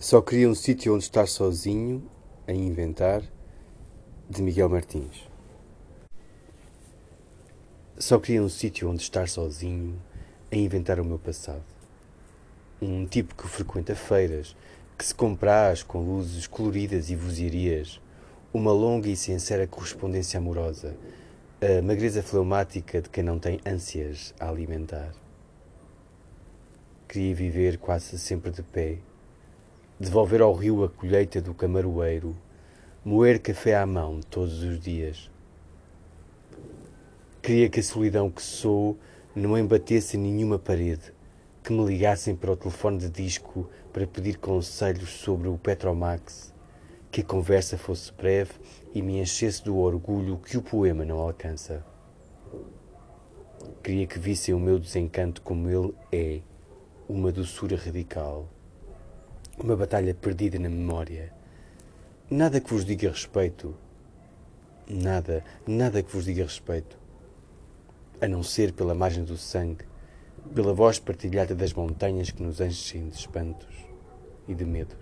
Só queria um sítio onde estar sozinho a inventar, de Miguel Martins. Só queria um sítio onde estar sozinho a inventar o meu passado. Um tipo que frequenta feiras, que se compraz com luzes coloridas e vozeirias, uma longa e sincera correspondência amorosa, a magreza fleumática de quem não tem ânsias a alimentar. Queria viver quase sempre de pé, devolver ao rio a colheita do camaroeiro, moer café à mão todos os dias. Queria que a solidão que sou não embatesse nenhuma parede, que me ligassem para o telefone de disco para pedir conselhos sobre o Petromax, que a conversa fosse breve e me enchesse do orgulho que o poema não alcança. Queria que vissem o meu desencanto como ele é, uma doçura radical uma batalha perdida na memória. Nada que vos diga respeito. Nada, nada que vos diga respeito. A não ser pela margem do sangue, pela voz partilhada das montanhas que nos enchem de espantos e de medos.